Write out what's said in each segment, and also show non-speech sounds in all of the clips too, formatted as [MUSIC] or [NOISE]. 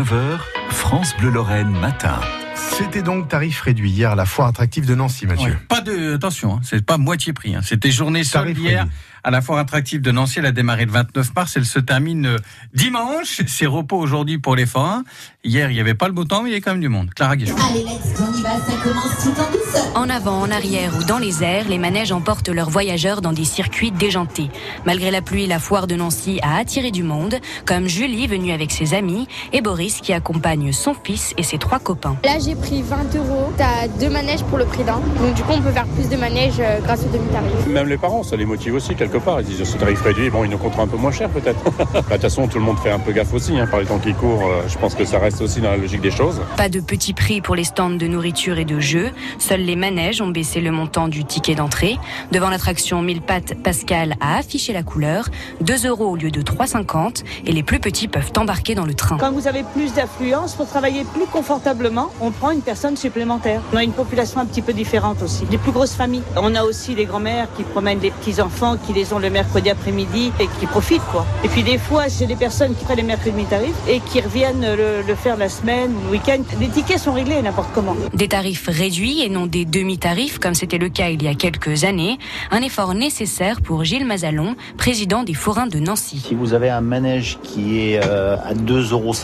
9h, France Bleu Lorraine matin. C'était donc tarif réduit hier à la foire attractive de Nancy, Mathieu. Ouais, pas de attention, hein, c'est pas moitié prix. Hein. C'était journée seule Tarif hier réduit. À la foire attractive de Nancy. Elle a démarré le 29 mars. Elle se termine euh, dimanche. C'est repos aujourd'hui pour les forains. Hier, il n'y avait pas le beau temps, mais il y avait quand même du monde. Clara Guichon. Allez, let's go, on y va, ça commence tout en douceur. En avant, en arrière ou dans les airs, les manèges emportent leurs voyageurs dans des circuits déjantés. Malgré la pluie, la foire de Nancy a attiré du monde, comme Julie venue avec ses amis et Boris qui accompagne son fils et ses trois copains. Là, j'ai pris 20 euros. T'as deux manèges pour le prix d'un. Donc, du coup, on peut faire plus de manèges euh, grâce au demi-tarif. Même les parents, ça les motive aussi quelque part. Ils disent ce tarif réduit, bon, ils nous coûteront un peu moins cher peut-être. [LAUGHS] Bah, De toute façon, tout le monde fait un peu gaffe aussi. Hein, par les temps qui courent, euh, je pense que ça reste aussi dans la logique des choses. Pas de petits prix pour les stands de nourriture et de jeux. Seuls les manèges ont baissé le montant du ticket d'entrée. Devant l'attraction 1000 pattes, Pascal a affiché la couleur. 2 euros au lieu de 3,50 et les plus petits peuvent embarquer dans le train. Quand vous avez plus d'affluence, pour travailler plus confortablement, on prend une personne supplémentaire. On a une population un petit peu différente aussi, des plus grosses familles. On a aussi les grands-mères qui promènent les petits-enfants, qui les ont le mercredi après-midi et qui profitent quoi. Et puis des fois, c'est des personnes qui prennent les mercredis tarifs et qui reviennent le, le faire la semaine, le week-end. Les tickets sont réglés n'importe comment. Des tarifs réduits et non des demi-tarifs comme c'était le cas il y a quelques années. Un effort nécessaire pour Gilles Mazalon, président des forains de Nancy. Si vous avez un manège qui est euh, à 2,50 euros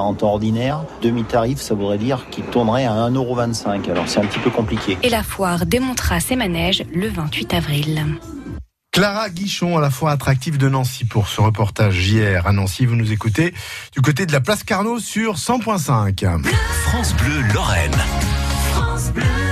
en temps ordinaire, demi-tarif, ça voudrait dire qu'il tournerait à 1,25 euros. Alors c'est un petit peu compliqué. Et la foire démontera ses manèges le 28 avril. Clara Guichon, à la fois attractive de Nancy pour ce reportage hier à Nancy. Vous nous écoutez du côté de la place Carnot sur 100.5. France Bleu Lorraine. France Bleu.